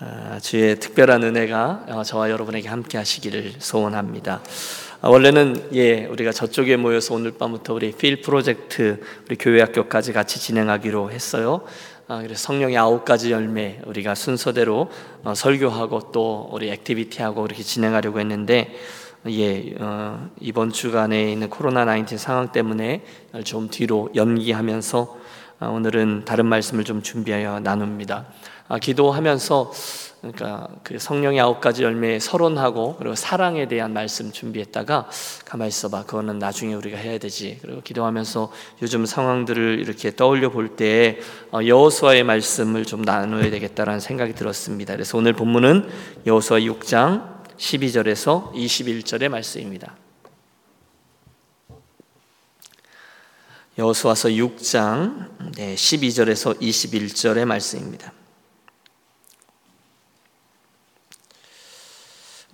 어, 주의 특별한 은혜가 어, 저와 여러분에게 함께 하시기를 소원합니다. 어, 원래는 예 우리가 저쪽에 모여서 오늘 밤부터 우리 필 프로젝트 우리 교회 학교까지 같이 진행하기로 했어요. 그래서 성령의 아홉 가지 열매 우리가 순서대로 설교하고 또 우리 액티비티하고 그렇게 진행하려고 했는데 예 어, 이번 주간에 있는 코로나 19 상황 때문에 좀 뒤로 연기하면서 오늘은 다른 말씀을 좀 준비하여 나눕니다. 아, 기도하면서 그러니까 그 성령의 아홉 가지 열매 서론하고 그리고 사랑에 대한 말씀 준비했다가 가만 있어봐 그거는 나중에 우리가 해야 되지 그리고 기도하면서 요즘 상황들을 이렇게 떠올려 볼때 어, 여호수아의 말씀을 좀 나눠야 되겠다라는 생각이 들었습니다. 그래서 오늘 본문은 여호수아 6장 12절에서 21절의 말씀입니다. 여호수아서 6장 12절에서 21절의 말씀입니다.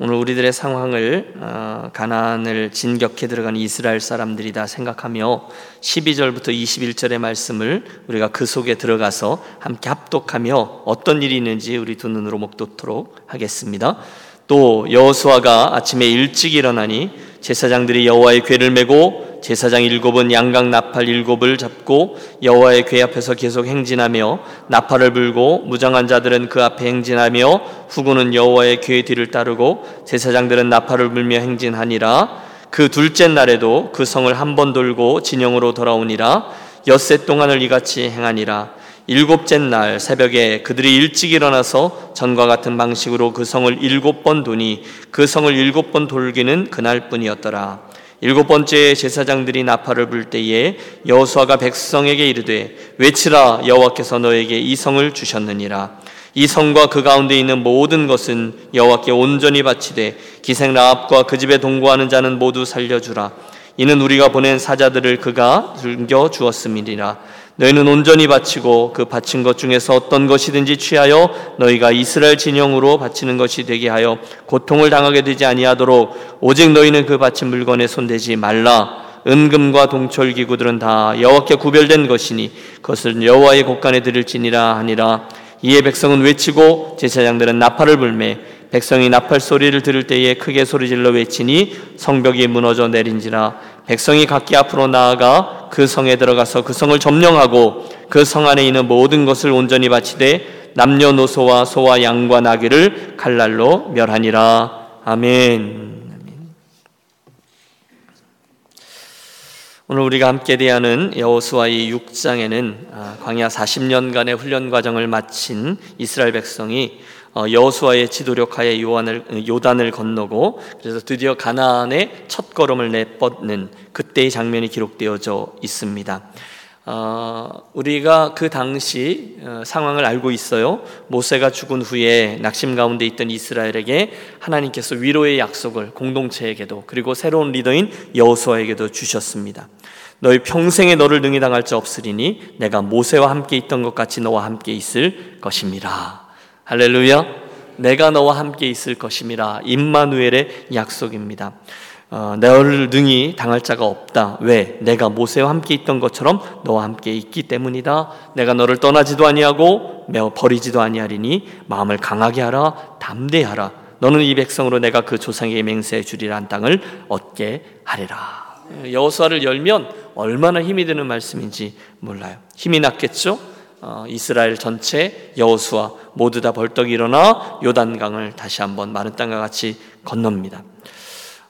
오늘 우리들의 상황을 어, 가나안을 진격해 들어간 이스라엘 사람들이다 생각하며 12절부터 21절의 말씀을 우리가 그 속에 들어가서 함께 합독하며 어떤 일이 있는지 우리 두 눈으로 목도토록 하겠습니다. 또 여호수아가 아침에 일찍 일어나니 제사장들이 여호와의 궤를 메고 제사장 일곱은 양각 나팔 일곱을 잡고 여호와의 궤 앞에서 계속 행진하며 나팔을 불고 무장한 자들은 그 앞에 행진하며 후군은 여호와의 궤 뒤를 따르고 제사장들은 나팔을 불며 행진하니라. 그 둘째 날에도 그 성을 한 번 돌고 진영으로 돌아오니라. 엿새 동안을 이같이 행하니라. 일곱째 날 새벽에 그들이 일찍 일어나서 전과 같은 방식으로 그 성을 일곱 번 도니 그 성을 일곱 번 돌기는 그날뿐이었더라. 일곱 번째 제사장들이 나팔을 불 때에 여호수아가 백성에게 이르되 외치라 여호와께서 너에게 이 성을 주셨느니라. 이 성과 그 가운데 있는 모든 것은 여호와께 온전히 바치되 기생 라합과 그 집에 동거하는 자는 모두 살려주라. 이는 우리가 보낸 사자들을 그가 즐겨 주었음이니라 너희는 온전히 바치고 그 바친 것 중에서 어떤 것이든지 취하여 너희가 이스라엘 진영으로 바치는 것이 되게 하여 고통을 당하게 되지 아니하도록 오직 너희는 그 바친 물건에 손대지 말라. 은금과 동철 기구들은 다 여호와께 구별된 것이니 그것을 여호와의 곳간에 드릴지니라 하니라. 이에 백성은 외치고 제사장들은 나팔을 불매 백성이 나팔 소리를 들을 때에 크게 소리질러 외치니 성벽이 무너져 내린지라 백성이 각기 앞으로 나아가 그 성에 들어가서 그 성을 점령하고 그 성 안에 있는 모든 것을 온전히 바치되 남녀노소와 소와 양과 나귀를 칼날로 멸하니라. 아멘. 오늘 우리가 함께 대하는 여호수아의 6장에는 아, 광야 40년간의 훈련 과정을 마친 이스라엘 백성이 어, 여호수아의 지도력하에 요한을 요단을 건너고 그래서 드디어 가나안의 첫 걸음을 내뻗는 그때의 장면이 기록되어져 있습니다. 어, 우리가 그 당시 어, 상황을 알고 있어요. 모세가 죽은 후에 낙심 가운데 있던 이스라엘에게 하나님께서 위로의 약속을 공동체에게도 그리고 새로운 리더인 여호수아에게도 주셨습니다. 너희 평생에 너를 능히 당할 자 없으리니 내가 모세와 함께 있던 것 같이 너와 함께 있을 것입니다. 할렐루야. 내가 너와 함께 있을 것임이라 임마누엘의 약속입니다. 어, 너를 능히 당할 자가 없다. 왜? 내가 모세와 함께 있던 것처럼 너와 함께 있기 때문이다. 내가 너를 떠나지도 아니하고 매어 버리지도 아니하리니 마음을 강하게 하라. 담대하라. 너는 이 백성으로 내가 그 조상에게 맹세해 주리란 땅을 얻게 하리라. 여호수아를 열면 얼마나 힘이 드는 말씀인지 몰라요. 힘이 났겠죠? 어, 이스라엘 전체 여호수아 모두 다 벌떡 일어나 요단강을 다시 한번 마른 땅과 같이 건넙니다.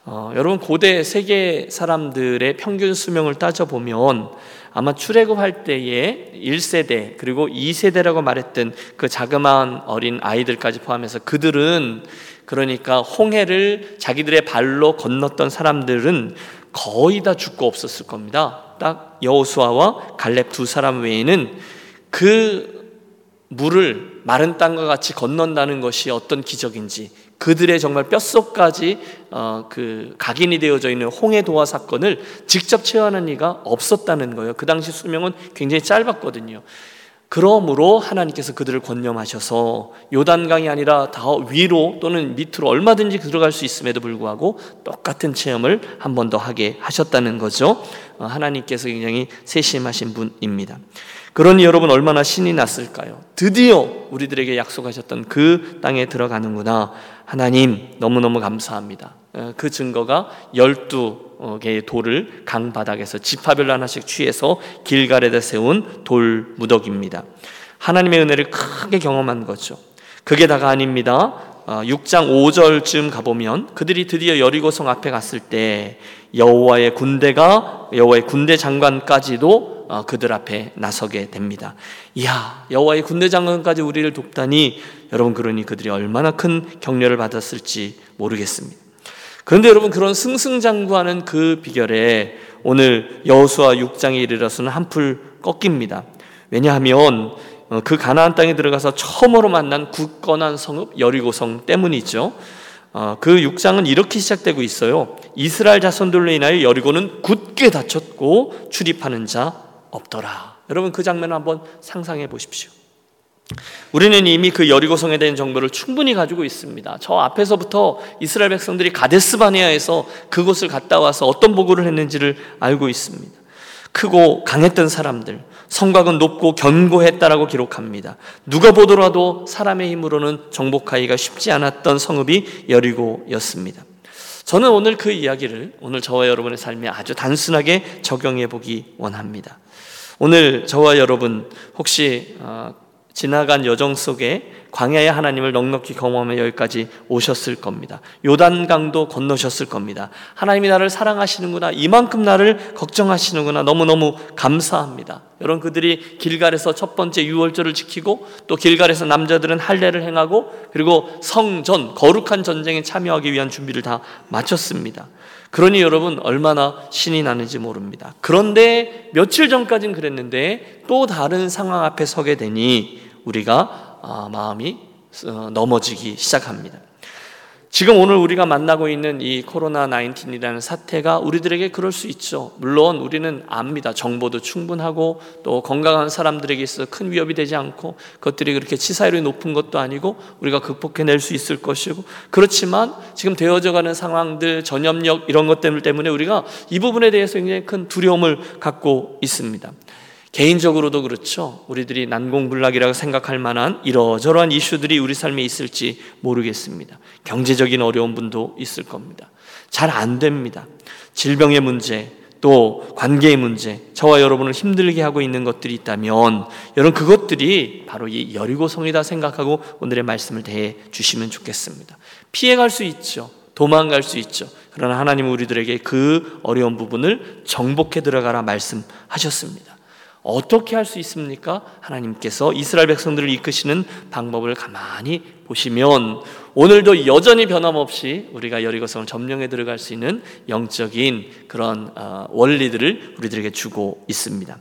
어, 여러분 고대 세계 사람들의 평균 수명을 따져 보면 아마 출애굽할 때에 1세대 그리고 2세대라고 말했던 그 자그마한 어린 아이들까지 포함해서 그들은 그러니까 홍해를 자기들의 발로 건넜던 사람들은 거의 다 죽고 없었을 겁니다. 딱 여호수아와 갈렙 두 사람 외에는 그 물을 마른 땅과 같이 건넌다는 것이 어떤 기적인지 그들의 정말 뼛속까지 어, 그 각인이 되어져 있는 홍해 도화 사건을 직접 체험하는 이가 없었다는 거예요. 그 당시 수명은 굉장히 짧았거든요. 그러므로 하나님께서 그들을 권념하셔서 요단강이 아니라 더 위로 또는 밑으로 얼마든지 들어갈 수 있음에도 불구하고 똑같은 체험을 한 번 더 하게 하셨다는 거죠. 어, 하나님께서 굉장히 세심하신 분입니다. 그러니 여러분 얼마나 신이 났을까요? 드디어 우리들에게 약속하셨던 그 땅에 들어가는구나. 하나님 너무너무 감사합니다. 어, 그 증거가 열두 개의 돌을 강 바닥에서 지파별로 하나씩 취해서 길가에다 세운 돌 무더기입니다. 하나님의 은혜를 크게 경험한 거죠. 그게 다가 아닙니다. 6장 어, 5절쯤 가보면 그들이 드디어 여리고성 앞에 갔을 때 여호와의 군대가 여호와의 군대 장관까지도 어, 그들 앞에 나서게 됩니다. 이야 여호와의 군대 장관까지 우리를 돕다니 여러분 그러니 그들이 얼마나 큰 격려를 받았을지 모르겠습니다. 그런데 여러분 그런 승승장구하는 그 비결에 오늘 여호수아 6장에 이르러서는 한풀 꺾입니다. 왜냐하면 어, 그 가나안 땅에 들어가서 처음으로 만난 굳건한 성읍 여리고성 때문이죠. 어, 그 6장은 이렇게 시작되고 있어요. 이스라엘 자손들로 인하여 여리고는 굳게 닫혔고 출입하는 자 없더라. 여러분 그 장면을 한번 상상해 보십시오. 우리는 이미 그 여리고성에 대한 정보를 충분히 가지고 있습니다. 저 앞에서부터 이스라엘 백성들이 가데스 바네아에서 그곳을 갔다 와서 어떤 보고를 했는지를 알고 있습니다. 크고 강했던 사람들, 성곽은 높고 견고했다라고 기록합니다. 누가 보더라도 사람의 힘으로는 정복하기가 쉽지 않았던 성읍이 여리고였습니다. 저는 오늘 그 이야기를 오늘 저와 여러분의 삶에 아주 단순하게 적용해 보기 원합니다. 오늘 저와 여러분 혹시 어, 지나간 여정 속에 광야의 하나님을 넉넉히 경험하며 여기까지 오셨을 겁니다. 요단강도 건너셨을 겁니다. 하나님이 나를 사랑하시는구나. 이만큼 나를 걱정하시는구나. 너무너무 감사합니다. 여러분 그들이 길갈에서 첫 번째 유월절을 지키고 또 길갈에서 남자들은 할례를 행하고 그리고 성전 거룩한 전쟁에 참여하기 위한 준비를 다 마쳤습니다. 그러니 여러분 얼마나 신이 나는지 모릅니다. 그런데 며칠 전까지는 그랬는데 또 다른 상황 앞에 서게 되니 우리가 아, 마음이 어, 넘어지기 시작합니다. 지금 오늘 우리가 만나고 있는 이 코로나 19이라는 사태가 우리들에게 그럴 수 있죠. 물론 우리는 압니다. 정보도 충분하고 또 건강한 사람들에게 있어 큰 위협이 되지 않고 그것들이 그렇게 치사율이 높은 것도 아니고 우리가 극복해낼 수 있을 것이고 그렇지만 지금 되어져 가는 상황들 전염력 이런 것 때문에 우리가 이 부분에 대해서 굉장히 큰 두려움을 갖고 있습니다. 개인적으로도 그렇죠. 우리들이 난공불락이라고 생각할 만한 이러저러한 이슈들이 우리 삶에 있을지 모르겠습니다. 경제적인 어려운 분도 있을 겁니다. 잘 안 됩니다. 질병의 문제, 또 관계의 문제, 저와 여러분을 힘들게 하고 있는 것들이 있다면 여러분 그것들이 바로 이 여리고성이다 생각하고 오늘의 말씀을 대해 주시면 좋겠습니다. 피해갈 수 있죠. 도망갈 수 있죠. 그러나 하나님은 우리들에게 그 어려운 부분을 정복해 들어가라 말씀하셨습니다. 어떻게 할 수 있습니까? 하나님께서 이스라엘 백성들을 이끄시는 방법을 가만히 보시면 오늘도 여전히 변함없이 우리가 여리고성을 점령해 들어갈 수 있는 영적인 그런 어, 원리들을 우리들에게 주고 있습니다.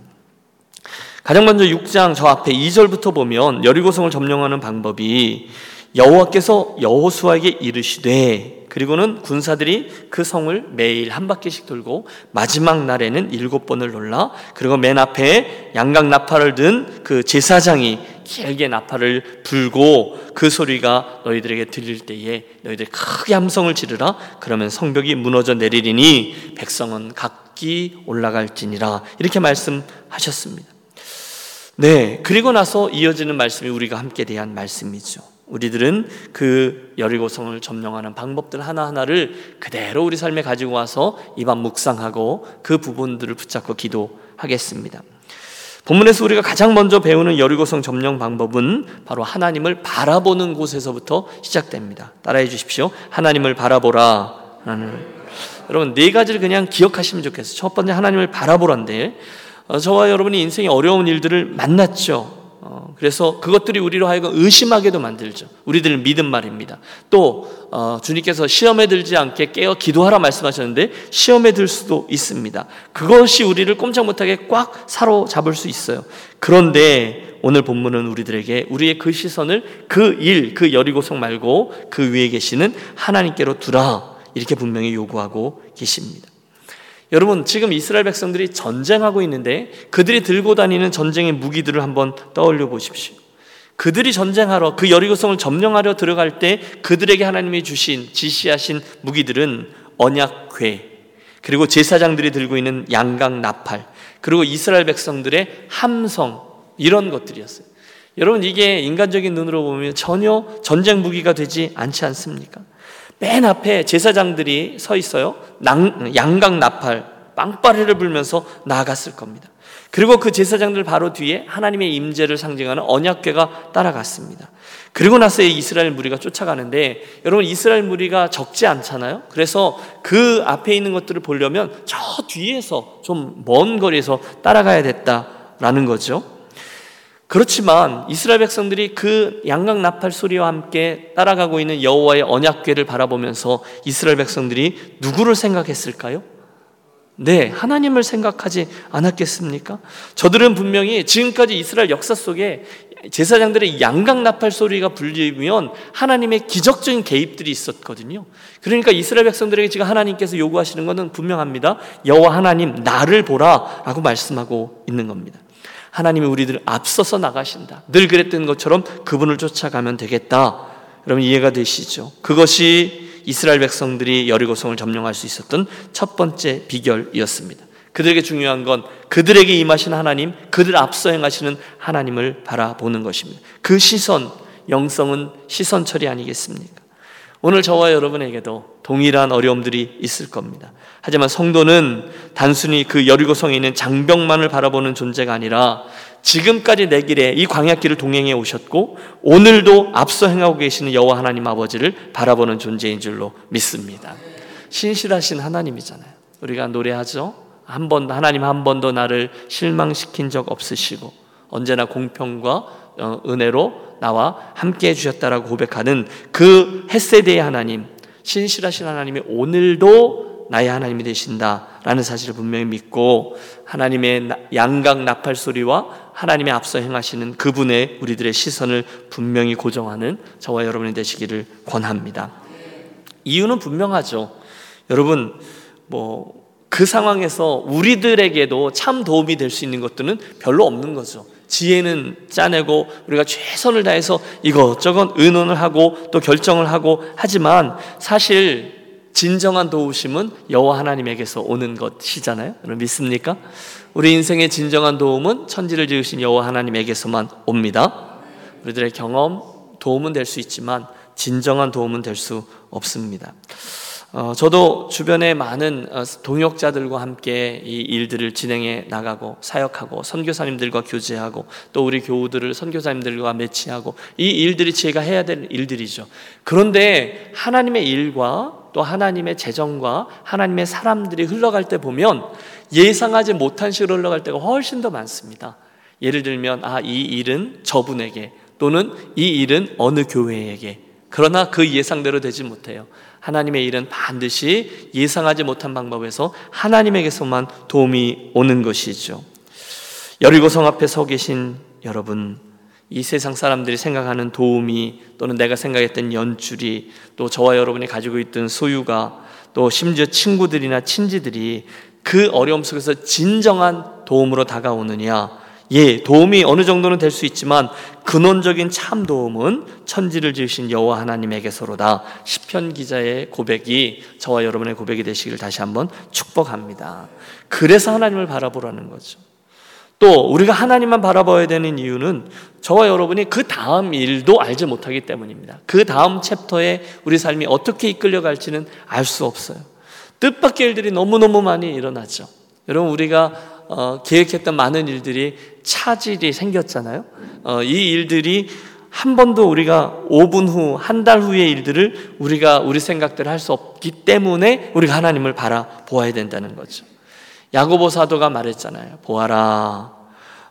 가장 먼저 6장 저 앞에 2절부터 보면 여리고성을 점령하는 방법이 여호와께서 여호수아에게 이르시되 그리고는 군사들이 그 성을 매일 한 바퀴씩 돌고 마지막 날에는 일곱 번을 놀라 그리고 맨 앞에 양각 나팔을 든 그 제사장이 길게 나팔을 불고 그 소리가 너희들에게 들릴 때에 너희들 크게 함성을 지르라 그러면 성벽이 무너져 내리리니 백성은 각기 올라갈지니라 이렇게 말씀하셨습니다. 네, 그리고 나서 이어지는 말씀이 우리가 함께 대한 말씀이죠. 우리들은 그 여리고성을 점령하는 방법들 하나하나를 그대로 우리 삶에 가지고 와서 이밤 묵상하고 그 부분들을 붙잡고 기도하겠습니다. 본문에서 우리가 가장 먼저 배우는 여리고성 점령 방법은 바로 하나님을 바라보는 곳에서부터 시작됩니다. 따라해 주십시오. 하나님을 바라보라. 여러분 네 가지를 그냥 기억하시면 좋겠어요. 첫 번째 하나님을 바라보란데 어, 저와 여러분이 인생에 어려운 일들을 만났죠. 어, 그래서 그것들이 우리로 하여금 의심하게도 만들죠. 우리들 믿음 말입니다. 또 어, 주님께서 시험에 들지 않게 깨어 기도하라 말씀하셨는데 시험에 들 수도 있습니다. 그것이 우리를 꼼짝 못하게 꽉 사로잡을 수 있어요. 그런데 오늘 본문은 우리들에게 우리의 그 시선을 그 일, 그 여리고성 말고 그 위에 계시는 하나님께로 두라 이렇게 분명히 요구하고 계십니다. 여러분 지금 이스라엘 백성들이 전쟁하고 있는데 그들이 들고 다니는 전쟁의 무기들을 한번 떠올려 보십시오. 그들이 전쟁하러 그 여리고성을 점령하려 들어갈 때 그들에게 하나님이 주신 지시하신 무기들은 언약궤 그리고 제사장들이 들고 있는 양각 나팔 그리고 이스라엘 백성들의 함성 이런 것들이었어요. 여러분 이게 인간적인 눈으로 보면 전혀 전쟁 무기가 되지 않지 않습니까? 맨 앞에 제사장들이 서 있어요. 양각 나팔, 빵빠레를 불면서 나아갔을 겁니다. 그리고 그 제사장들 바로 뒤에 하나님의 임재를 상징하는 언약궤가 따라갔습니다. 그리고 나서 이스라엘 무리가 쫓아가는데 여러분 이스라엘 무리가 적지 않잖아요. 그래서 그 앞에 있는 것들을 보려면 저 뒤에서 좀 먼 거리에서 따라가야 됐다라는 거죠. 그렇지만 이스라엘 백성들이 그 양각 나팔 소리와 함께 따라가고 있는 여호와의 언약궤를 바라보면서 이스라엘 백성들이 누구를 생각했을까요? 네, 하나님을 생각하지 않았겠습니까? 저들은 분명히 지금까지 이스라엘 역사 속에 제사장들의 양각 나팔 소리가 불리면 하나님의 기적적인 개입들이 있었거든요. 그러니까 이스라엘 백성들에게 지금 하나님께서 요구하시는 것은 분명합니다. 여호와 하나님 나를 보라라고 말씀하고 있는 겁니다. 하나님이 우리들을 앞서서 나가신다. 늘 그랬던 것처럼 그분을 쫓아가면 되겠다. 여러분 이해가 되시죠? 그것이 이스라엘 백성들이 여리고성을 점령할 수 있었던 첫 번째 비결이었습니다. 그들에게 중요한 건 그들에게 임하신 하나님, 그들 앞서 행하시는 하나님을 바라보는 것입니다. 그 시선, 영성은 시선 처리 아니겠습니까? 오늘 저와 여러분에게도 동일한 어려움들이 있을 겁니다. 하지만 성도는 단순히 그 여리고성에 있는 장벽만을 바라보는 존재가 아니라 지금까지 내 길에 이 광야길을 동행해 오셨고 오늘도 앞서 행하고 계시는 여호와 하나님 아버지를 바라보는 존재인 줄로 믿습니다. 신실하신 하나님이잖아요. 우리가 노래하죠. 한 번도 하나님 한 번도 나를 실망시킨 적 없으시고 언제나 공평과 어, 은혜로 나와 함께 해 주셨다라고 고백하는 그 햇세대의 하나님, 신실하신 하나님이 오늘도 나의 하나님이 되신다라는 사실을 분명히 믿고 하나님의 양각 나팔 소리와 하나님의 앞서 행하시는 그분의 우리들의 시선을 분명히 고정하는 저와 여러분이 되시기를 권합니다. 이유는 분명하죠. 여러분 뭐 그 상황에서 우리들에게도 참 도움이 될 수 있는 것들은 별로 없는 거죠. 지혜는 짜내고 우리가 최선을 다해서 이것저것 의논을 하고 또 결정을 하고 하지만 사실 진정한 도우심은 여호와 하나님에게서 오는 것이잖아요. 여러분 믿습니까? 우리 인생의 진정한 도움은 천지를 지으신 여호와 하나님에게서만 옵니다. 우리들의 경험 도움은 될 수 있지만 진정한 도움은 될 수 없습니다. 어, 저도 주변에 많은 어, 동역자들과 함께 이 일들을 진행해 나가고 사역하고 선교사님들과 교제하고 또 우리 교우들을 선교사님들과 매치하고 이 일들이 제가 해야 될 일들이죠. 그런데 하나님의 일과 또 하나님의 재정과 하나님의 사람들이 흘러갈 때 보면 예상하지 못한 식으로 흘러갈 때가 훨씬 더 많습니다. 예를 들면 아 이 일은 저분에게 또는 이 일은 어느 교회에게 그러나 그 예상대로 되지 못해요. 하나님의 일은 반드시 예상하지 못한 방법에서 하나님에게서만 도움이 오는 것이죠. 여리고성 앞에 서 계신 여러분, 이 세상 사람들이 생각하는 도움이 또는 내가 생각했던 연출이 또 저와 여러분이 가지고 있던 소유가 또 심지어 친구들이나 친지들이 그 어려움 속에서 진정한 도움으로 다가오느냐 예, 도움이 어느 정도는 될 수 있지만 근원적인 참 도움은 천지를 지으신 여호와 하나님에게서로다. 시편 기자의 고백이 저와 여러분의 고백이 되시기를 다시 한번 축복합니다. 그래서 하나님을 바라보라는 거죠. 또 우리가 하나님만 바라봐야 되는 이유는 저와 여러분이 그 다음 일도 알지 못하기 때문입니다. 그 다음 챕터에 우리 삶이 어떻게 이끌려 갈지는 알 수 없어요. 뜻밖의 일들이 너무너무 많이 일어나죠. 여러분 우리가 어, 계획했던 많은 일들이 차질이 생겼잖아요. 어, 이 일들이 한 번도 우리가 5분 후, 한 달 후의 일들을 우리가 우리 생각대로 할 수 없기 때문에 우리가 하나님을 바라보아야 된다는 거죠. 야고보 사도가 말했잖아요. 보아라,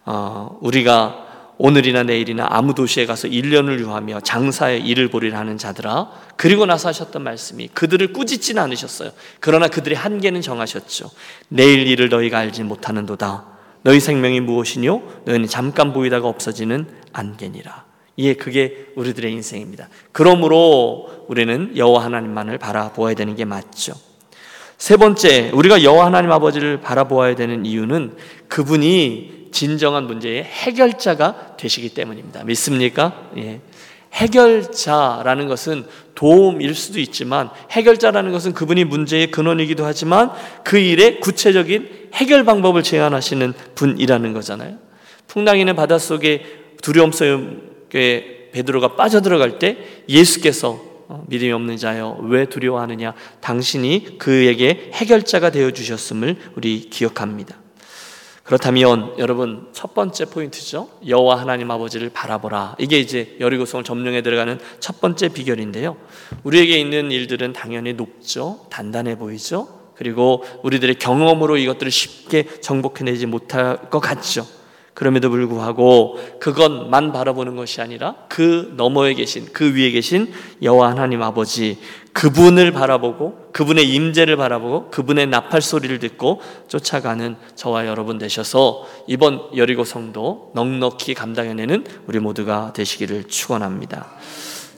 어, 우리가 오늘이나 내일이나 아무 도시에 가서 1년을 유하며 장사의 일을 보리라 하는 자들아 그리고 나서 하셨던 말씀이 그들을 꾸짖지는 않으셨어요. 그러나 그들의 한계는 정하셨죠. 내일 일을 너희가 알지 못하는도다. 너희 생명이 무엇이뇨? 너희는 잠깐 보이다가 없어지는 안개니라. 예, 그게 우리들의 인생입니다. 그러므로 우리는 여호와 하나님만을 바라보아야 되는 게 맞죠. 세 번째 우리가 여호와 하나님 아버지를 바라보아야 되는 이유는 그분이 진정한 문제의 해결자가 되시기 때문입니다. 믿습니까? 예. 해결자라는 것은 도움일 수도 있지만 해결자라는 것은 그분이 문제의 근원이기도 하지만 그 일의 구체적인 해결 방법을 제안하시는 분이라는 거잖아요. 풍랑이는 바닷속에 두려움 속에 베드로가 빠져들어갈 때 예수께서 어, 믿음이 없는 자여 왜 두려워하느냐 당신이 그에게 해결자가 되어 주셨음을 우리 기억합니다. 그렇다면 여러분 첫 번째 포인트죠. 여호와 하나님 아버지를 바라보라. 이게 이제 여리고성을 점령해 들어가는 첫 번째 비결인데요. 우리에게 있는 일들은 당연히 높죠. 단단해 보이죠. 그리고 우리들의 경험으로 이것들을 쉽게 정복해내지 못할 것 같죠. 그럼에도 불구하고 그것만 바라보는 것이 아니라 그 너머에 계신 그 위에 계신 여호와 하나님 아버지 그분을 바라보고 그분의 임재를 바라보고 그분의 나팔 소리를 듣고 쫓아가는 저와 여러분 되셔서 이번 여리고 성도 넉넉히 감당해내는 우리 모두가 되시기를 축원합니다.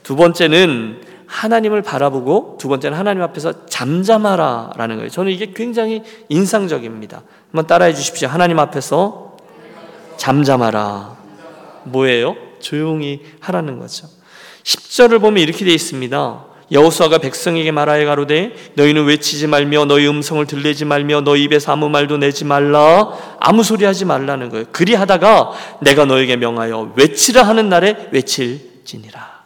두 번째는 하나님을 바라보고 두 번째는 하나님 앞에서 잠잠하라라는 거예요. 저는 이게 굉장히 인상적입니다. 한번 따라해 주십시오. 하나님 앞에서 잠잠하라. 뭐예요? 조용히 하라는 거죠. 10절을 보면 이렇게 되어 있습니다. 여호수아가 백성에게 말하여 가로되 너희는 외치지 말며 너희 음성을 들리지 말며 너희 입에서 아무 말도 내지 말라 아무 소리 하지 말라는 거예요. 그리하다가 내가 너에게 명하여 외치라 하는 날에 외칠지니라.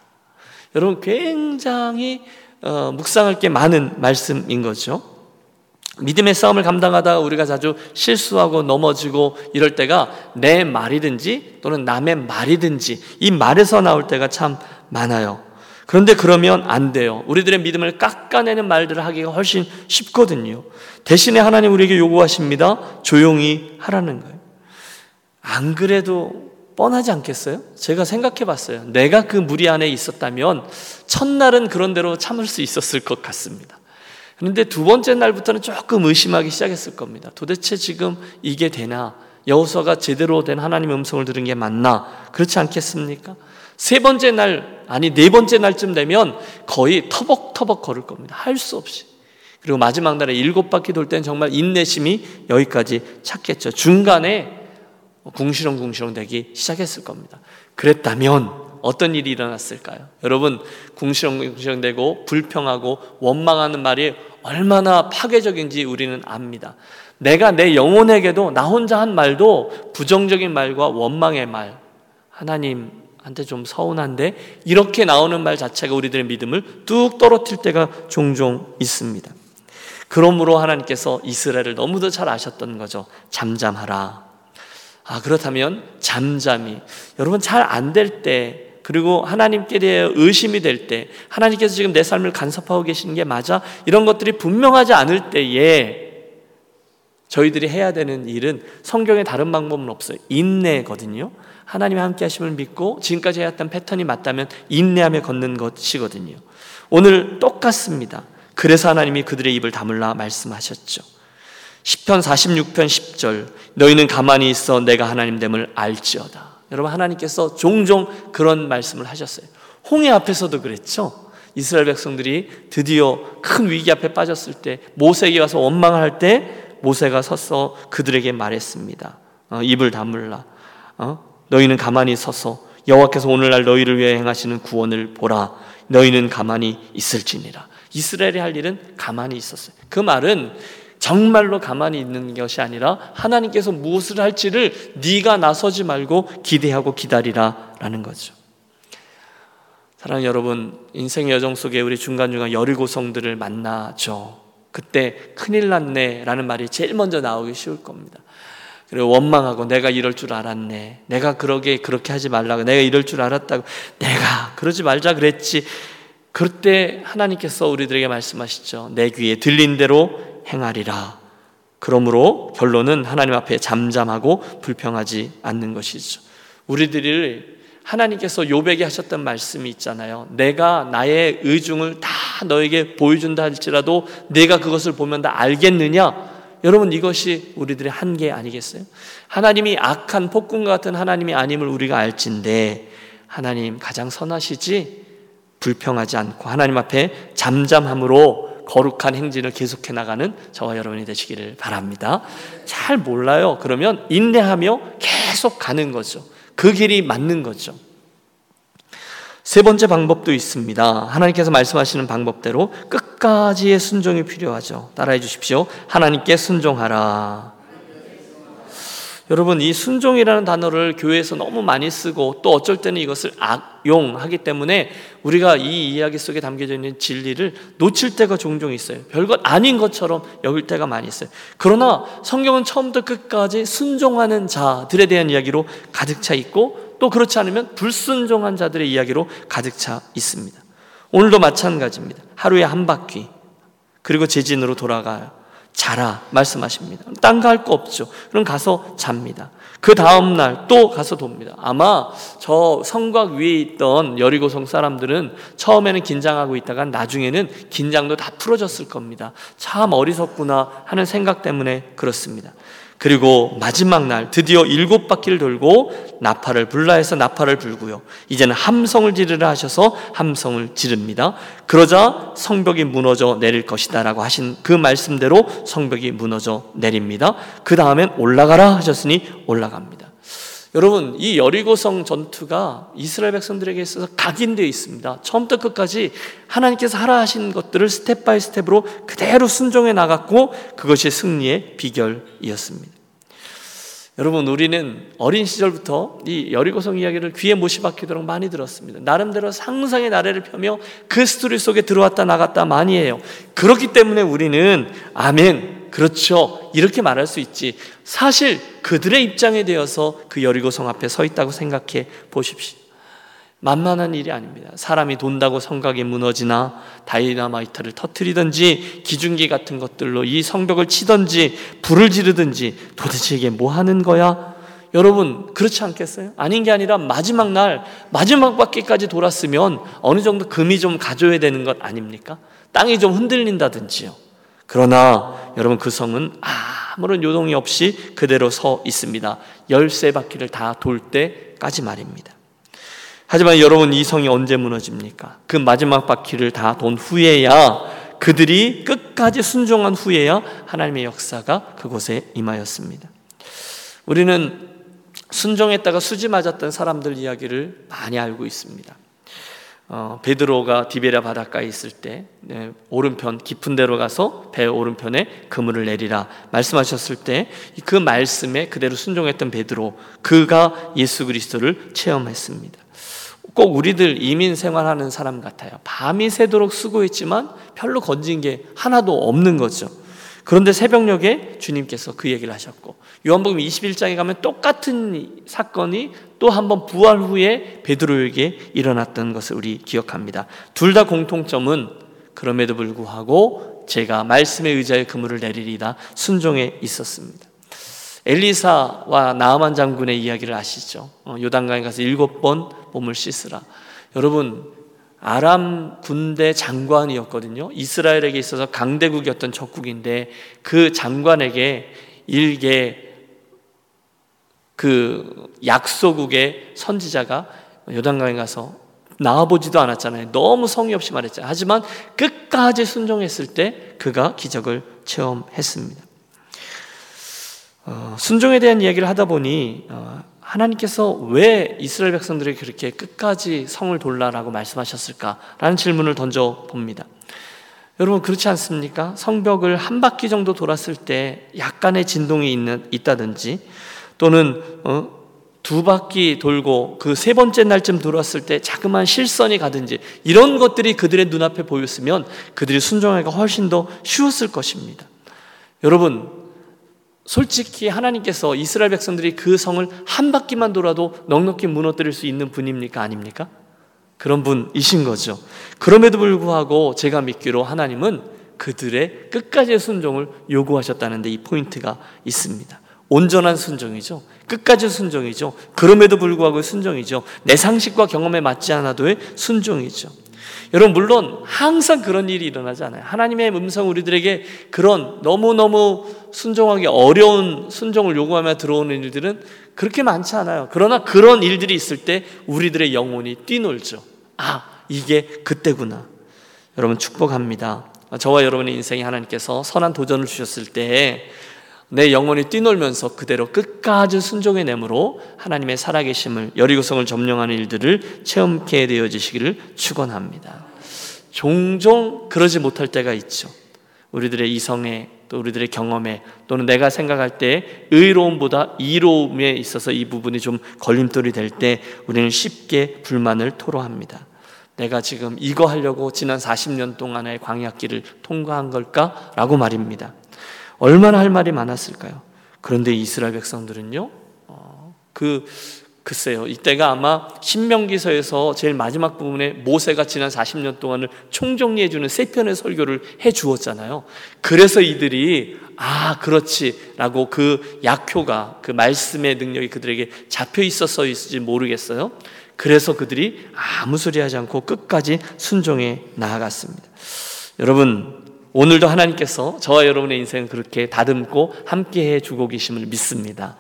여러분 굉장히 어, 묵상할 게 많은 말씀인 거죠. 믿음의 싸움을 감당하다가 우리가 자주 실수하고 넘어지고 이럴 때가 내 말이든지 또는 남의 말이든지 이 말에서 나올 때가 참 많아요. 그런데 그러면 안 돼요. 우리들의 믿음을 깎아내는 말들을 하기가 훨씬 쉽거든요. 대신에 하나님 우리에게 요구하십니다. 조용히 하라는 거예요. 안 그래도 뻔하지 않겠어요? 제가 생각해 봤어요. 내가 그 무리 안에 있었다면 첫날은 그런 대로 참을 수 있었을 것 같습니다. 그런데 두 번째 날부터는 조금 의심하기 시작했을 겁니다. 도대체 지금 이게 되나? 여호수아가 제대로 된 하나님의 음성을 들은 게 맞나? 그렇지 않겠습니까? 세 번째 날, 아니 네 번째 날쯤 되면 거의 터벅터벅 걸을 겁니다. 할 수 없이. 그리고 마지막 날에 일곱 바퀴 돌 때는 정말 인내심이 여기까지 찼겠죠. 중간에 궁시렁궁시렁 되기 시작했을 겁니다. 그랬다면 어떤 일이 일어났을까요? 여러분, 궁시렁궁시렁 되고 불평하고 원망하는 말이 얼마나 파괴적인지 우리는 압니다. 내가 내 영혼에게도 나 혼자 한 말도 부정적인 말과 원망의 말, 하나님 한테 좀 서운한데 이렇게 나오는 말 자체가 우리들의 믿음을 뚝 떨어뜨릴 때가 종종 있습니다. 그러므로 하나님께서 이스라엘을 너무도 잘 아셨던 거죠. 잠잠하라. 아, 그렇다면 잠잠이 여러분 잘 안 될 때, 그리고 하나님께 대해 의심이 될 때, 하나님께서 지금 내 삶을 간섭하고 계시는 게 맞아? 이런 것들이 분명하지 않을 때에 저희들이 해야 되는 일은 성경에 다른 방법은 없어요. 인내거든요. 하나님의 함께 하심을 믿고 지금까지 해왔던 패턴이 맞다면 인내하며 걷는 것이거든요. 오늘 똑같습니다. 그래서 하나님이 그들의 입을 다물라 말씀하셨죠. 10편 46편 10절 너희는 가만히 있어 내가 하나님 됨을 알지어다. 여러분 하나님께서 종종 그런 말씀을 하셨어요. 홍해 앞에서도 그랬죠. 이스라엘 백성들이 드디어 큰 위기 앞에 빠졌을 때 모세에게 와서 원망할 때 모세가 서서 그들에게 말했습니다. 어, 입을 다물라. 어? 너희는 가만히 서서 여호와께서 오늘날 너희를 위해 행하시는 구원을 보라. 너희는 가만히 있을지니라. 이스라엘이 할 일은 가만히 있었어요. 그 말은 정말로 가만히 있는 것이 아니라 하나님께서 무엇을 할지를 네가 나서지 말고 기대하고 기다리라라는 거죠. 사랑하는 여러분, 인생의 여정 속에 우리 중간중간 열일고성들을 만나죠. 그때 큰일 났네라는 말이 제일 먼저 나오기 쉬울 겁니다. 그리고 원망하고 내가 이럴 줄 알았네. 내가 그러게 그렇게 하지 말라고. 내가 이럴 줄 알았다고. 내가 그러지 말자 그랬지. 그때 하나님께서 우리들에게 말씀하시죠. 내 귀에 들린 대로 행하리라. 그러므로 결론은 하나님 앞에 잠잠하고 불평하지 않는 것이죠. 우리들을 하나님께서 요백에 하셨던 말씀이 있잖아요. 내가 나의 의중을 다 너에게 보여준다 할지라도 내가 그것을 보면 다 알겠느냐? 여러분 이것이 우리들의 한계 아니겠어요? 하나님이 악한 폭군과 같은 하나님이 아님을 우리가 알진데 하나님 가장 선하시지 불평하지 않고 하나님 앞에 잠잠함으로 거룩한 행진을 계속해 나가는 저와 여러분이 되시기를 바랍니다. 잘 몰라요. 그러면 인내하며 계속 가는 거죠. 그 길이 맞는 거죠. 세 번째 방법도 있습니다. 하나님께서 말씀하시는 방법대로 끝까지의 순종이 필요하죠. 따라해 주십시오. 하나님께 순종하라. 여러분 이 순종이라는 단어를 교회에서 너무 많이 쓰고 또 어쩔 때는 이것을 악용하기 때문에 우리가 이 이야기 속에 담겨져 있는 진리를 놓칠 때가 종종 있어요. 별것 아닌 것처럼 여길 때가 많이 있어요. 그러나 성경은 처음부터 끝까지 순종하는 자들에 대한 이야기로 가득 차 있고 또 그렇지 않으면 불순종한 자들의 이야기로 가득 차 있습니다. 오늘도 마찬가지입니다. 하루에 한 바퀴 그리고 재진으로 돌아가요. 자라 말씀하십니다. 딴 거 할 거 없죠. 그럼 가서 잡니다. 그 다음 날 또 가서 돕니다. 아마 저 성곽 위에 있던 여리고성 사람들은 처음에는 긴장하고 있다가 나중에는 긴장도 다 풀어졌을 겁니다. 참 어리석구나 하는 생각 때문에 그렇습니다. 그리고 마지막 날 드디어 일곱 바퀴를 돌고 나팔을 불라 해서 나팔을 불고요. 이제는 함성을 지르라 하셔서 함성을 지릅니다. 그러자 성벽이 무너져 내릴 것이다라고 하신 그 말씀대로 성벽이 무너져 내립니다. 그 다음엔 올라가라 하셨으니 올라갑니다. 여러분, 이 여리고성 전투가 이스라엘 백성들에게 있어서 각인되어 있습니다. 처음부터 끝까지 하나님께서 하라 하신 것들을 step by step으로 그대로 순종해 나갔고 그것이 승리의 비결이었습니다. 여러분, 우리는 어린 시절부터 이 여리고성 이야기를 귀에 못이 박히도록 많이 들었습니다. 나름대로 상상의 나래를 펴며 그 스토리 속에 들어왔다 나갔다 많이 해요. 그렇기 때문에 우리는 아멘, 그렇죠. 이렇게 말할 수 있지. 사실 그들의 입장에 대해서 그 여리고성 앞에 서 있다고 생각해 보십시오. 만만한 일이 아닙니다. 사람이 돈다고 성곽이 무너지나 다이나마이트를 터트리든지 기중기 같은 것들로 이 성벽을 치든지 불을 지르든지 도대체 이게 뭐 하는 거야? 여러분 그렇지 않겠어요? 아닌 게 아니라 마지막 날 마지막 바퀴까지 돌았으면 어느 정도 금이 좀 가져야 되는 것 아닙니까? 땅이 좀 흔들린다든지요. 그러나 여러분 그 성은 아무런 요동이 없이 그대로 서 있습니다. 열세 바퀴를 다 돌 때까지 말입니다. 하지만 여러분 이 성이 언제 무너집니까? 그 마지막 바퀴를 다 돈 후에야 그들이 끝까지 순종한 후에야 하나님의 역사가 그곳에 임하였습니다. 우리는 순종했다가 수지 맞았던 사람들 이야기를 많이 알고 있습니다. 어, 베드로가 디베라 바닷가에 있을 때 네, 오른편 깊은 데로 가서 배 오른편에 그물을 내리라 말씀하셨을 때 그 말씀에 그대로 순종했던 베드로 그가 예수 그리스도를 체험했습니다. 꼭 우리들 이민 생활하는 사람 같아요. 밤이 새도록 수고했지만 별로 건진 게 하나도 없는 거죠. 그런데 새벽녘에 주님께서 그 얘기를 하셨고 요한복음 21장에 가면 똑같은 사건이 또 한 번 부활 후에 베드로에게 일어났던 것을 우리 기억합니다. 둘 다 공통점은 그럼에도 불구하고 제가 말씀의 의자에 그물을 내리리다 순종에 있었습니다. 엘리사와 나아만 장군의 이야기를 아시죠? 어, 요단강에 가서 일곱 번 몸을 씻으라. 여러분 아람 군대 장관이었거든요. 이스라엘에게 있어서 강대국이었던 적국인데 그 장관에게 일개 그 약소국의 선지자가 요단강에 가서 나와보지도 않았잖아요. 너무 성의 없이 말했잖아요. 하지만 끝까지 순종했을 때 그가 기적을 체험했습니다. 어, 순종에 대한 이야기를 하다 보니 어, 하나님께서 왜 이스라엘 백성들에게 그렇게 끝까지 성을 돌라라고 말씀하셨을까라는 질문을 던져 봅니다. 여러분 그렇지 않습니까? 성벽을 한 바퀴 정도 돌았을 때 약간의 진동이 있는 있다든지 또는 어, 두 바퀴 돌고 그 세 번째 날쯤 돌았을 때 자그마한 실선이 가든지 이런 것들이 그들의 눈앞에 보였으면 그들이 순종하기가 훨씬 더 쉬웠을 것입니다. 여러분 솔직히 하나님께서 이스라엘 백성들이 그 성을 한 바퀴만 돌아도 넉넉히 무너뜨릴 수 있는 분입니까? 아닙니까? 그런 분이신 거죠. 그럼에도 불구하고 제가 믿기로 하나님은 그들의 끝까지의 순종을 요구하셨다는데 이 포인트가 있습니다. 온전한 순종이죠. 끝까지 순종이죠. 그럼에도 불구하고 순종이죠. 내 상식과 경험에 맞지 않아도의 순종이죠. 여러분 물론 항상 그런 일이 일어나지 않아요. 하나님의 음성 우리들에게 그런 너무너무 순종하기 어려운 순종을 요구하며 들어오는 일들은 그렇게 많지 않아요. 그러나 그런 일들이 있을 때 우리들의 영혼이 뛰놀죠. 아, 이게 그때구나. 여러분 축복합니다. 저와 여러분의 인생에 하나님께서 선한 도전을 주셨을 때 내 영혼이 뛰놀면서 그대로 끝까지 순종의 내므로 하나님의 살아계심을 여리고성을 점령하는 일들을 체험케 되어지시기를 축원합니다. 종종 그러지 못할 때가 있죠. 우리들의 이성의 또 우리들의 경험에 또는 내가 생각할 때 의로움보다 이로움에 있어서 이 부분이 좀 걸림돌이 될 때 우리는 쉽게 불만을 토로합니다. 내가 지금 이거 하려고 지난 40년 동안의 광야길을 통과한 걸까라고 말입니다. 얼마나 할 말이 많았을까요? 그런데 이스라엘 백성들은요, 어, 그 글쎄요, 이때가 아마 신명기서에서 제일 마지막 부분에 모세가 지난 40년 동안을 총정리해주는 세 편의 설교를 해 주었잖아요. 그래서 이들이 아, 그렇지 라고 그 약효가 그 말씀의 능력이 그들에게 잡혀 있었어 있을지 모르겠어요. 그래서 그들이 아무 소리 하지 않고 끝까지 순종해 나아갔습니다. 여러분, 오늘도 하나님께서 저와 여러분의 인생을 그렇게 다듬고 함께 해 주고 계심을 믿습니다.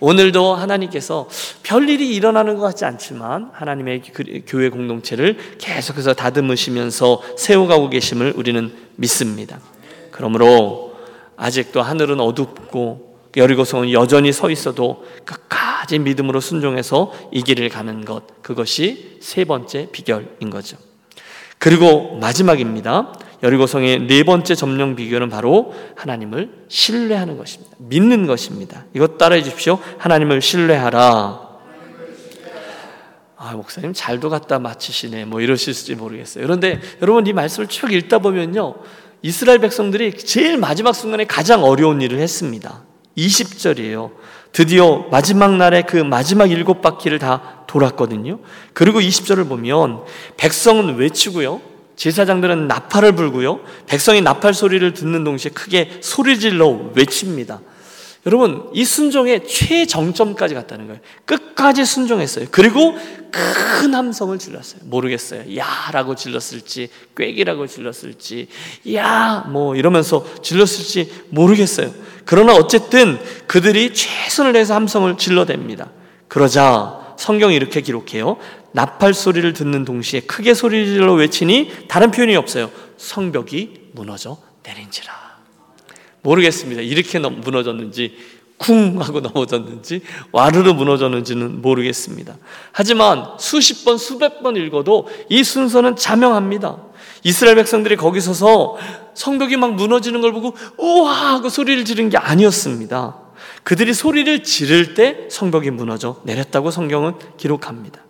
오늘도 하나님께서 별일이 일어나는 것 같지 않지만 하나님의 그 교회 공동체를 계속해서 다듬으시면서 세워가고 계심을 우리는 믿습니다. 그러므로 아직도 하늘은 어둡고 여리고성은 여전히 서 있어도 끝까지 믿음으로 순종해서 이 길을 가는 것 그것이 세 번째 비결인 거죠. 그리고 마지막입니다. 여리고성의 네 번째 점령 비결은 바로 하나님을 신뢰하는 것입니다. 믿는 것입니다. 이것 따라해 주십시오. 하나님을 신뢰하라. 아, 목사님 잘도 갖다 맞히시네. 뭐 이러실지 모르겠어요. 그런데 여러분 이 말씀을 쭉 읽다 보면요. 이스라엘 백성들이 제일 마지막 순간에 가장 어려운 일을 했습니다. 20절이에요. 드디어 마지막 날에 그 마지막 일곱 바퀴를 다 돌았거든요. 그리고 20절을 보면 백성은 외치고요. 제사장들은 나팔을 불고요. 백성이 나팔 소리를 듣는 동시에 크게 소리질러 외칩니다. 여러분, 이 순종의 최정점까지 갔다는 거예요. 끝까지 순종했어요. 그리고 큰 함성을 질렀어요. 모르겠어요. 야! 라고 질렀을지, 꾀기라고 질렀을지, 야! 뭐 이러면서 질렀을지 모르겠어요. 그러나 어쨌든 그들이 최선을 다해서 함성을 질러댑니다. 그러자 성경이 이렇게 기록해요. 나팔 소리를 듣는 동시에 크게 소리질러 외치니 다른 표현이 없어요. 성벽이 무너져 내린지라. 모르겠습니다. 이렇게 무너졌는지 쿵 하고 넘어졌는지 와르르 무너졌는지는 모르겠습니다. 하지만 수십 번 수백 번 읽어도 이 순서는 자명합니다. 이스라엘 백성들이 거기 서서 성벽이 막 무너지는 걸 보고 우와 하고 소리를 지른 게 아니었습니다. 그들이 소리를 지를 때 성벽이 무너져 내렸다고 성경은 기록합니다.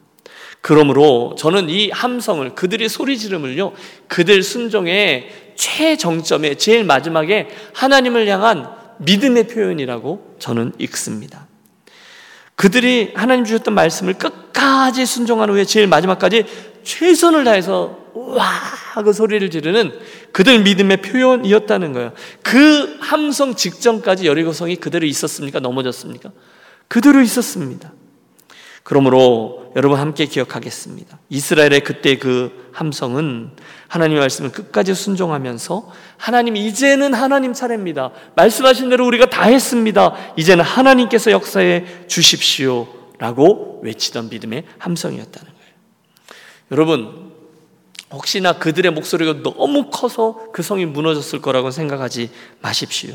그러므로 저는 이 함성을 그들의 소리 지름을요 그들 순종의 최정점에 제일 마지막에 하나님을 향한 믿음의 표현이라고 저는 읽습니다. 그들이 하나님 주셨던 말씀을 끝까지 순종한 후에 제일 마지막까지 최선을 다해서 와 하고 소리를 지르는 그들 믿음의 표현이었다는 거예요. 그 함성 직전까지 여리고성이 그대로 있었습니까? 넘어졌습니까? 그대로 있었습니다. 그러므로 여러분 함께 기억하겠습니다. 이스라엘의 그때 그 함성은 하나님의 말씀을 끝까지 순종하면서 하나님 이제는 하나님 차례입니다. 말씀하신 대로 우리가 다 했습니다. 이제는 하나님께서 역사해 주십시오라고 외치던 믿음의 함성이었다는 거예요. 여러분 혹시나 그들의 목소리가 너무 커서 그 성이 무너졌을 거라고 생각하지 마십시오.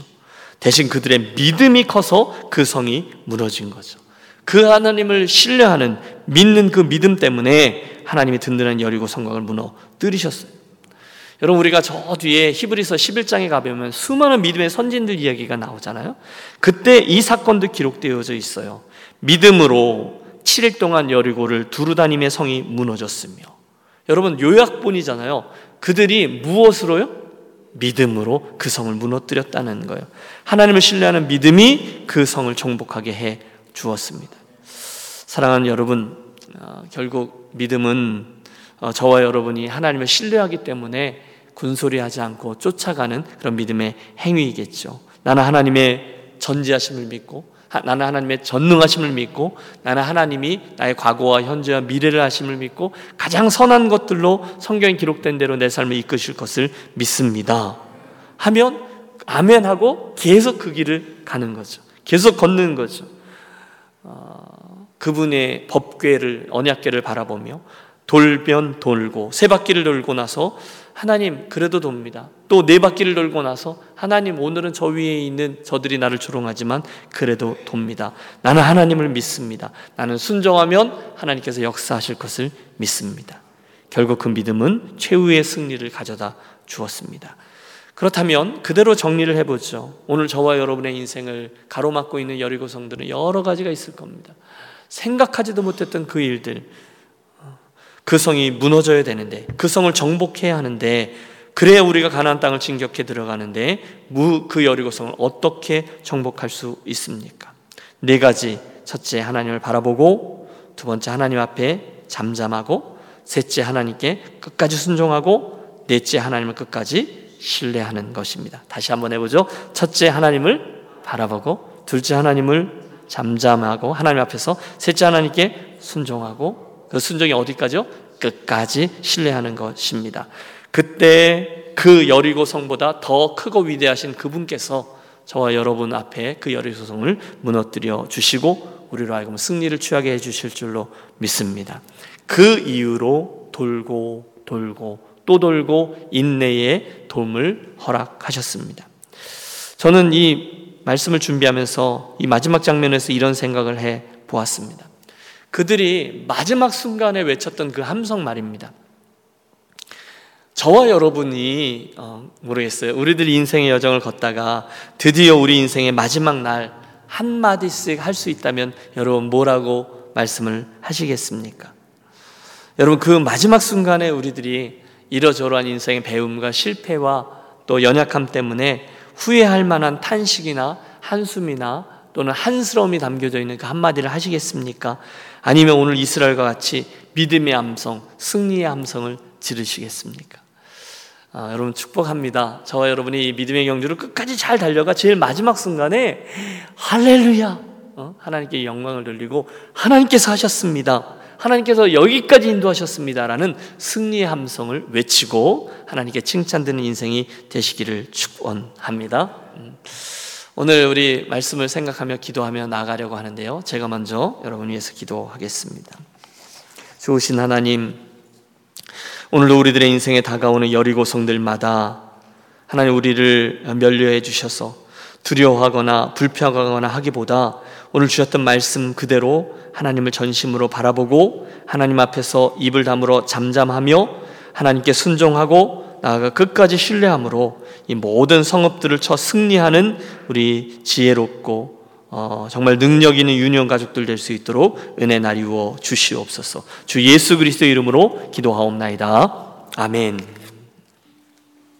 대신 그들의 믿음이 커서 그 성이 무너진 거죠. 그 하나님을 신뢰하는 믿는 그 믿음 때문에 하나님이 든든한 여리고 성곽을 무너뜨리셨어요. 여러분 우리가 저 뒤에 히브리서 11장에 가보면 수많은 믿음의 선진들 이야기가 나오잖아요. 그때 이 사건도 기록되어져 있어요. 믿음으로 7일 동안 여리고를 두루다님의 성이 무너졌으며 여러분 요약본이잖아요. 그들이 무엇으로요? 믿음으로 그 성을 무너뜨렸다는 거예요. 하나님을 신뢰하는 믿음이 그 성을 정복하게 해 주었습니다. 사랑하는 여러분, 어, 결국 믿음은 어, 저와 여러분이 하나님을 신뢰하기 때문에 군소리하지 않고 쫓아가는 그런 믿음의 행위이겠죠. 나는 하나님의 전지하심을 믿고 나는 하나님의 전능하심을 믿고 나는 하나님이 나의 과거와 현재와 미래를 하심을 믿고 가장 선한 것들로 성경에 기록된 대로 내 삶을 이끄실 것을 믿습니다. 하면 아멘 하고 계속 그 길을 가는 거죠. 계속 걷는 거죠. 어, 그분의 법궤를 언약궤를 바라보며 돌변 돌고 세 바퀴를 돌고 나서 하나님 그래도 돕니다. 또 네 바퀴를 돌고 나서 하나님 오늘은 저 위에 있는 저들이 나를 조롱하지만 그래도 돕니다. 나는 하나님을 믿습니다. 나는 순종하면 하나님께서 역사하실 것을 믿습니다. 결국 그 믿음은 최후의 승리를 가져다 주었습니다. 그렇다면 그대로 정리를 해보죠. 오늘 저와 여러분의 인생을 가로막고 있는 여리고 성들은 여러 가지가 있을 겁니다. 생각하지도 못했던 그 일들, 그 성이 무너져야 되는데, 그 성을 정복해야 하는데, 그래야 우리가 가나안 땅을 진격해 들어가는데, 그 여리고 성을 어떻게 정복할 수 있습니까? 네 가지. 첫째 하나님을 바라보고, 두 번째 하나님 앞에 잠잠하고, 셋째 하나님께 끝까지 순종하고, 넷째 하나님을 끝까지 신뢰하는 것입니다. 다시 한번 해 보죠. 첫째 하나님을 바라보고 둘째 하나님을 잠잠하고 하나님 앞에서 셋째 하나님께 순종하고 그 순종이 어디까지요? 끝까지 신뢰하는 것입니다. 그때 그 여리고 성보다 더 크고 위대하신 그분께서 저와 여러분 앞에 그 여리고 성을 무너뜨려 주시고 우리로 하여금 승리를 취하게 해 주실 줄로 믿습니다. 그 이유로 돌고 돌고 또 돌고 인내의 도움을 허락하셨습니다. 저는 이 말씀을 준비하면서 이 마지막 장면에서 이런 생각을 해 보았습니다. 그들이 마지막 순간에 외쳤던 그 함성 말입니다. 저와 여러분이 어, 모르겠어요. 우리들 인생의 여정을 걷다가 드디어 우리 인생의 마지막 날 한마디씩 할 수 있다면 여러분 뭐라고 말씀을 하시겠습니까? 여러분 그 마지막 순간에 우리들이 이러저러한 인생의 배움과 실패와 또 연약함 때문에 후회할 만한 탄식이나 한숨이나 또는 한스러움이 담겨져 있는 그 한마디를 하시겠습니까? 아니면 오늘 이스라엘과 같이 믿음의 함성, 승리의 함성을 지르시겠습니까? 아, 여러분 축복합니다. 저와 여러분이 이 믿음의 경주를 끝까지 잘 달려가 제일 마지막 순간에 할렐루야! 어? 하나님께 영광을 돌리고 하나님께서 하셨습니다. 하나님께서 여기까지 인도하셨습니다라는 승리의 함성을 외치고 하나님께 칭찬드는 인생이 되시기를 축원합니다. 음. 오늘 우리 말씀을 생각하며 기도하며 나가려고 하는데요. 제가 먼저 여러분 위해서 기도하겠습니다. 좋으신 하나님, 오늘도 우리들의 인생에 다가오는 여리고성들마다 하나님 우리를 면류해 주셔서 두려워하거나 불평하거나 하기보다 오늘 주셨던 말씀 그대로 하나님을 전심으로 바라보고 하나님 앞에서 입을 다물어 잠잠하며 하나님께 순종하고 나아가 끝까지 신뢰함으로 이 모든 성읍들을 쳐 승리하는 우리 지혜롭고 어, 정말 능력 있는 유년 가족들 될 수 있도록 은혜 나리워 주시옵소서. 주 예수 그리스도 이름으로 기도하옵나이다. 아멘.